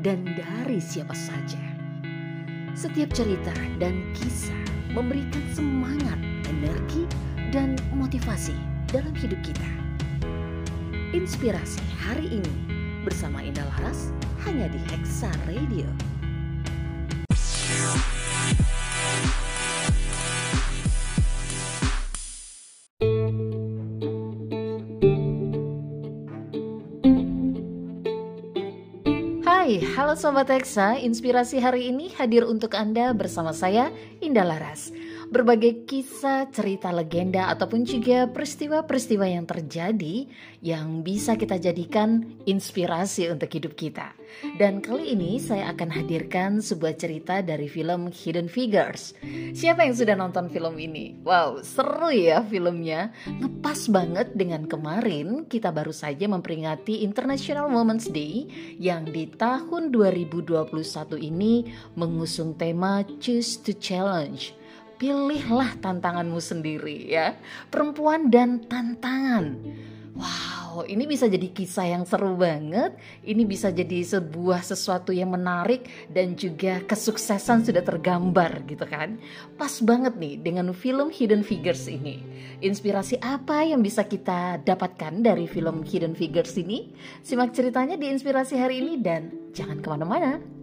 dan dari siapa saja. Setiap cerita dan kisah memberikan semangat, energi, dan motivasi dalam hidup kita. Inspirasi hari ini bersama Indah Laras hanya di Hexa Radio. Sobat Hexa, inspirasi hari ini hadir untuk Anda bersama saya, Indah Laras berbagai kisah, cerita legenda, ataupun juga peristiwa-peristiwa yang terjadi yang bisa kita jadikan inspirasi untuk hidup kita. Dan kali ini saya akan hadirkan sebuah cerita dari film Hidden Figures. Siapa yang sudah nonton film ini? Wow, seru ya filmnya. Ngepas banget dengan kemarin kita baru saja memperingati International Women's Day yang di tahun 2021 ini mengusung tema Choose to Challenge pilihlah tantanganmu sendiri ya. Perempuan dan tantangan. Wow, ini bisa jadi kisah yang seru banget. Ini bisa jadi sebuah sesuatu yang menarik dan juga kesuksesan sudah tergambar gitu kan. Pas banget nih dengan film Hidden Figures ini. Inspirasi apa yang bisa kita dapatkan dari film Hidden Figures ini? Simak ceritanya di inspirasi hari ini dan jangan ke mana-mana.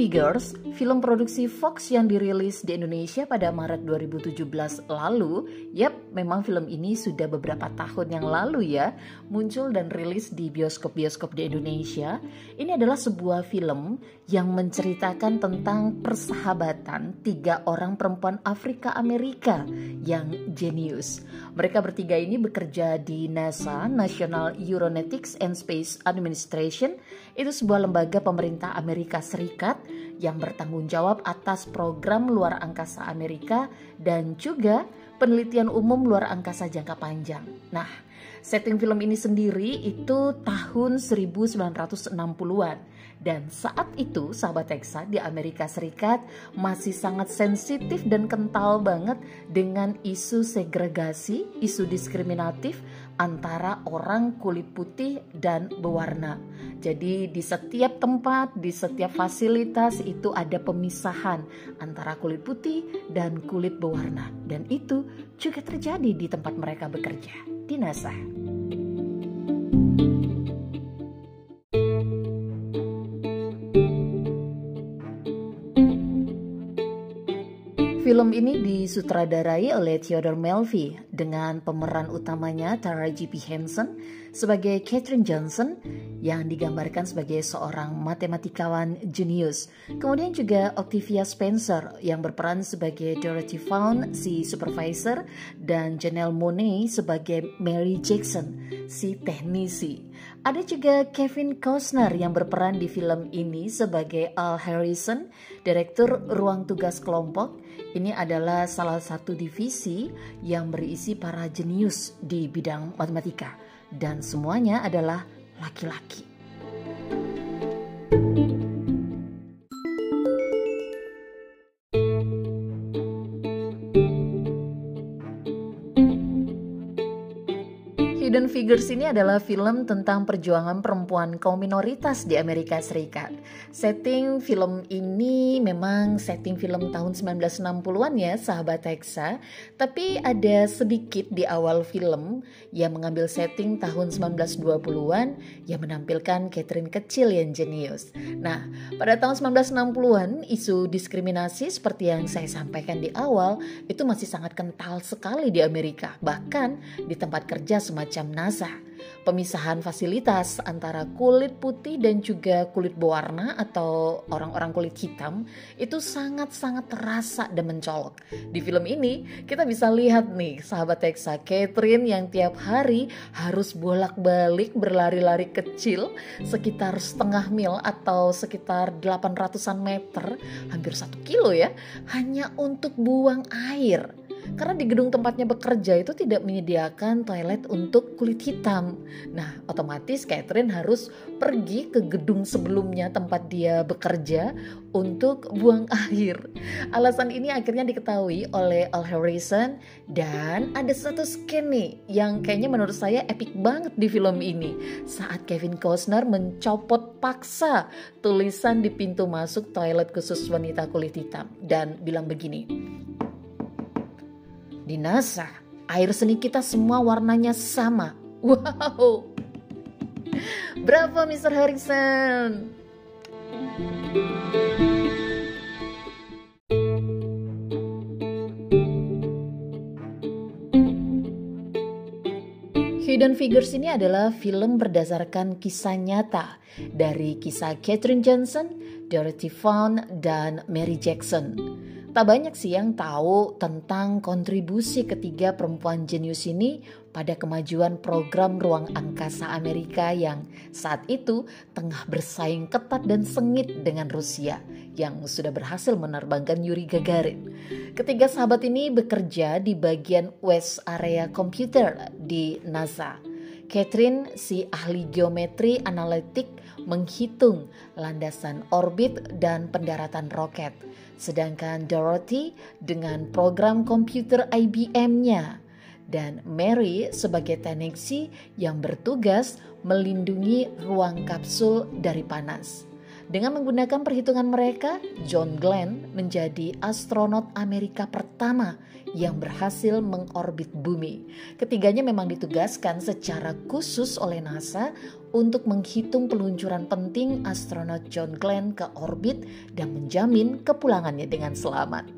Figures, film produksi Fox yang dirilis di Indonesia pada Maret 2017 lalu. Yap, memang film ini sudah beberapa tahun yang lalu ya, muncul dan rilis di bioskop-bioskop di Indonesia. Ini adalah sebuah film yang menceritakan tentang persahabatan tiga orang perempuan Afrika Amerika yang jenius. Mereka bertiga ini bekerja di NASA, National Aeronautics and Space Administration. Itu sebuah lembaga pemerintah Amerika Serikat yang bertanggung jawab atas program luar angkasa Amerika dan juga penelitian umum luar angkasa jangka panjang. Nah, setting film ini sendiri itu tahun 1960-an dan saat itu sahabat Teksa di Amerika Serikat masih sangat sensitif dan kental banget dengan isu segregasi, isu diskriminatif antara orang kulit putih dan berwarna. Jadi di setiap tempat, di setiap fasilitas itu ada pemisahan antara kulit putih dan kulit berwarna. Dan itu juga terjadi di tempat mereka bekerja, di Film ini disutradarai oleh Theodore Melfi dengan pemeran utamanya Tara J.P. Henson sebagai Catherine Johnson yang digambarkan sebagai seorang matematikawan jenius. Kemudian juga Octavia Spencer yang berperan sebagai Dorothy Fawn, si supervisor, dan Janelle Monet sebagai Mary Jackson, si teknisi. Ada juga Kevin Costner yang berperan di film ini sebagai Al Harrison, direktur ruang tugas kelompok ini adalah salah satu divisi yang berisi para jenius di bidang matematika dan semuanya adalah laki-laki. Hidden Figures ini adalah film tentang perjuangan perempuan kaum minoritas di Amerika Serikat. Setting film ini memang setting film tahun 1960-an ya, sahabat Hexa, tapi ada sedikit di awal film yang mengambil setting tahun 1920-an yang menampilkan Catherine kecil yang jenius. Nah, pada tahun 1960-an isu diskriminasi seperti yang saya sampaikan di awal itu masih sangat kental sekali di Amerika, bahkan di tempat kerja semacam macam NASA. Pemisahan fasilitas antara kulit putih dan juga kulit berwarna atau orang-orang kulit hitam itu sangat-sangat terasa dan mencolok. Di film ini kita bisa lihat nih sahabat Texa Catherine yang tiap hari harus bolak-balik berlari-lari kecil sekitar setengah mil atau sekitar 800-an meter, hampir satu kilo ya, hanya untuk buang air karena di gedung tempatnya bekerja itu tidak menyediakan toilet untuk kulit hitam. Nah, otomatis Catherine harus pergi ke gedung sebelumnya tempat dia bekerja untuk buang air. Alasan ini akhirnya diketahui oleh Al Harrison dan ada satu scan nih yang kayaknya menurut saya epic banget di film ini saat Kevin Costner mencopot paksa tulisan di pintu masuk toilet khusus wanita kulit hitam dan bilang begini di NASA, air seni kita semua warnanya sama. Wow. Berapa Mr. Harrison? Hidden Figures ini adalah film berdasarkan kisah nyata dari kisah Catherine Johnson, Dorothy Vaughan, dan Mary Jackson. Tak banyak sih yang tahu tentang kontribusi ketiga perempuan jenius ini pada kemajuan program ruang angkasa Amerika yang saat itu tengah bersaing ketat dan sengit dengan Rusia yang sudah berhasil menerbangkan Yuri Gagarin. Ketiga sahabat ini bekerja di bagian West Area Computer di NASA. Catherine, si ahli geometri analitik, menghitung landasan orbit dan pendaratan roket sedangkan Dorothy dengan program komputer IBM-nya dan Mary sebagai teknisi yang bertugas melindungi ruang kapsul dari panas. Dengan menggunakan perhitungan mereka, John Glenn menjadi astronot Amerika pertama yang berhasil mengorbit bumi. Ketiganya memang ditugaskan secara khusus oleh NASA untuk menghitung peluncuran penting astronot John Glenn ke orbit dan menjamin kepulangannya dengan selamat.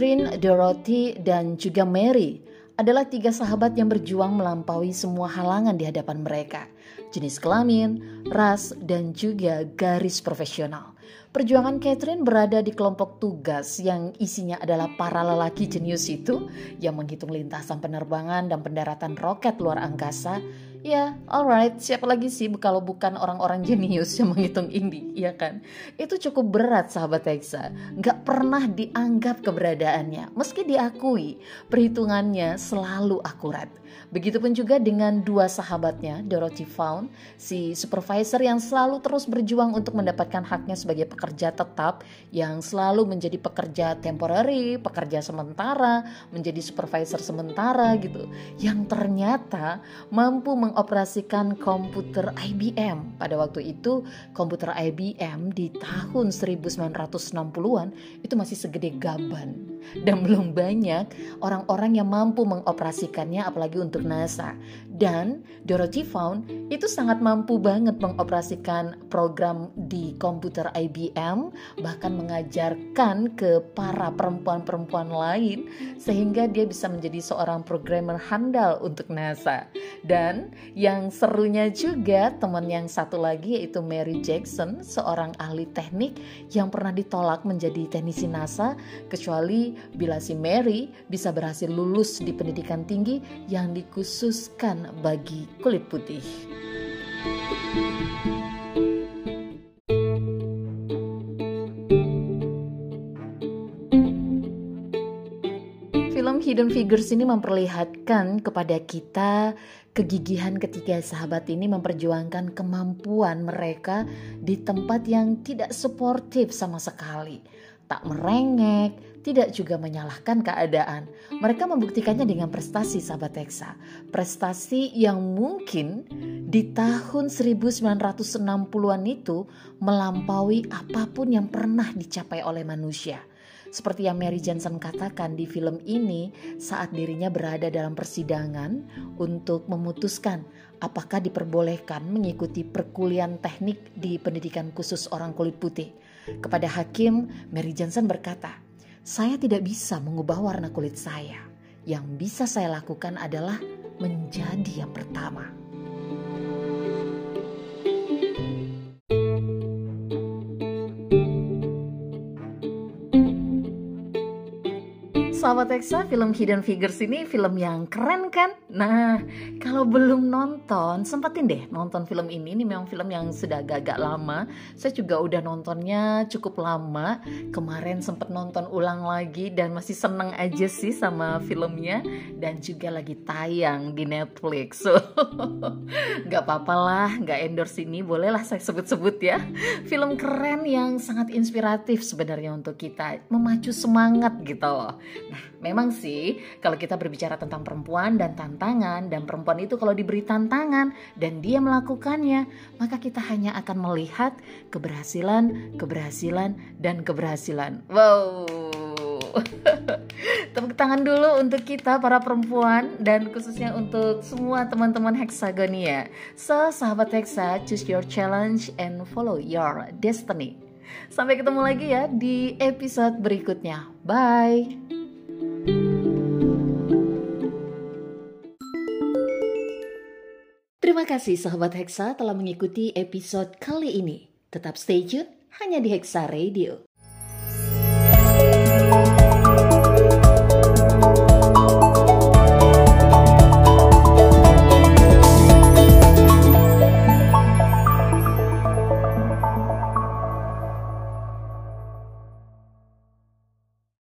Catherine, Dorothy, dan juga Mary adalah tiga sahabat yang berjuang melampaui semua halangan di hadapan mereka. Jenis kelamin, ras, dan juga garis profesional. Perjuangan Catherine berada di kelompok tugas yang isinya adalah para lelaki jenius itu yang menghitung lintasan penerbangan dan pendaratan roket luar angkasa Ya, alright, siapa lagi sih kalau bukan orang-orang jenius yang menghitung ini, ya kan? Itu cukup berat sahabat Hexa, Gak pernah dianggap keberadaannya, meski diakui perhitungannya selalu akurat. Begitupun juga dengan dua sahabatnya, Dorothy Fawn, si supervisor yang selalu terus berjuang untuk mendapatkan haknya sebagai pekerja tetap, yang selalu menjadi pekerja temporary, pekerja sementara, menjadi supervisor sementara gitu, yang ternyata mampu mengoperasikan komputer IBM. Pada waktu itu, komputer IBM di tahun 1960-an itu masih segede gaban dan belum banyak orang-orang yang mampu mengoperasikannya apalagi untuk NASA. Dan Dorothy Vaughan itu sangat mampu banget mengoperasikan program di komputer IBM bahkan mengajarkan ke para perempuan-perempuan lain sehingga dia bisa menjadi seorang programmer handal untuk NASA. Dan yang serunya juga teman yang satu lagi yaitu Mary Jackson, seorang ahli teknik yang pernah ditolak menjadi teknisi NASA kecuali bila si Mary bisa berhasil lulus di pendidikan tinggi yang dikhususkan bagi kulit putih. Film Hidden Figures ini memperlihatkan kepada kita kegigihan ketiga sahabat ini memperjuangkan kemampuan mereka di tempat yang tidak suportif sama sekali tak merengek, tidak juga menyalahkan keadaan. Mereka membuktikannya dengan prestasi sahabat Teksa. Prestasi yang mungkin di tahun 1960-an itu melampaui apa pun yang pernah dicapai oleh manusia. Seperti yang Mary Jensen katakan di film ini saat dirinya berada dalam persidangan untuk memutuskan apakah diperbolehkan mengikuti perkuliahan teknik di pendidikan khusus orang kulit putih. Kepada hakim, Mary Jensen berkata, "Saya tidak bisa mengubah warna kulit saya. Yang bisa saya lakukan adalah menjadi yang pertama." Sahabat Eksa, film Hidden Figures ini film yang keren kan? Nah, kalau belum nonton, sempetin deh nonton film ini. Ini memang film yang sudah agak lama. Saya juga udah nontonnya cukup lama. Kemarin sempet nonton ulang lagi dan masih seneng aja sih sama filmnya. Dan juga lagi tayang di Netflix. So, gak apa-apa lah, gak endorse ini. Bolehlah saya sebut-sebut ya. Film keren yang sangat inspiratif sebenarnya untuk kita. Memacu semangat gitu loh. Nah, memang sih kalau kita berbicara tentang perempuan dan tantangan dan perempuan itu kalau diberi tantangan dan dia melakukannya, maka kita hanya akan melihat keberhasilan, keberhasilan dan keberhasilan. Wow. Tepuk tangan dulu untuk kita para perempuan dan khususnya untuk semua teman-teman Hexagonia. So, sahabat Hexa, choose your challenge and follow your destiny. Sampai ketemu lagi ya di episode berikutnya. Bye. Terima kasih sahabat Hexa telah mengikuti episode kali ini. Tetap stay tune hanya di Hexa Radio.